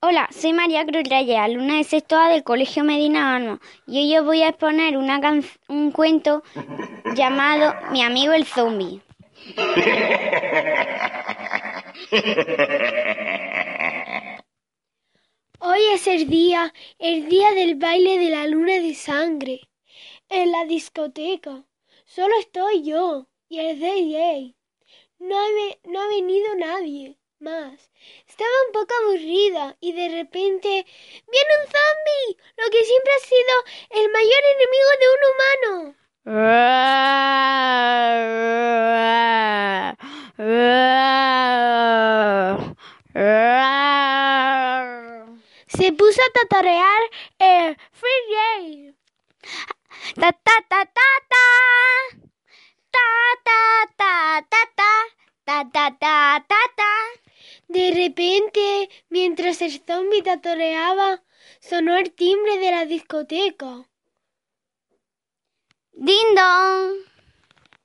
Hola, soy María Cruz Reyes, alumna de sexto A del Colegio Medina Alma, y hoy os voy a exponer una un cuento llamado Mi amigo el zombie. Hoy es el día, el día del baile de la luna de sangre. En la discoteca. Solo estoy yo y el DJ. No no ha venido nadie más. Estaba un poco aburrida y de repente viene un zombie, lo que siempre ha sido el mayor enemigo de un humano. Se puso a tatarear el Free ta ta ta. Ta ta ta ta ta. Ta ta ta ta ta. De repente, mientras el zombie tatoreaba, sonó el timbre de la discoteca. ¡Ding dong!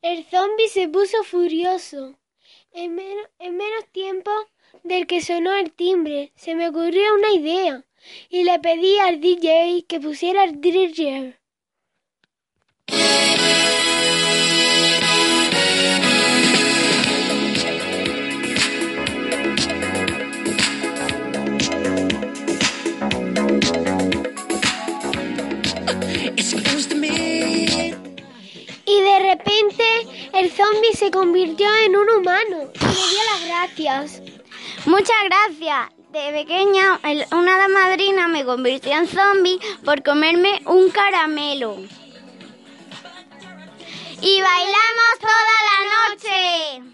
El zombie se puso furioso. En, en menos tiempo del que sonó el timbre, se me ocurrió una idea y le pedí al DJ que pusiera el DJ. Zombie se convirtió en un humano y me dio las gracias. Muchas gracias. De pequeña, una de madrina me convirtió en zombie por comerme un caramelo. Y bailamos toda la noche.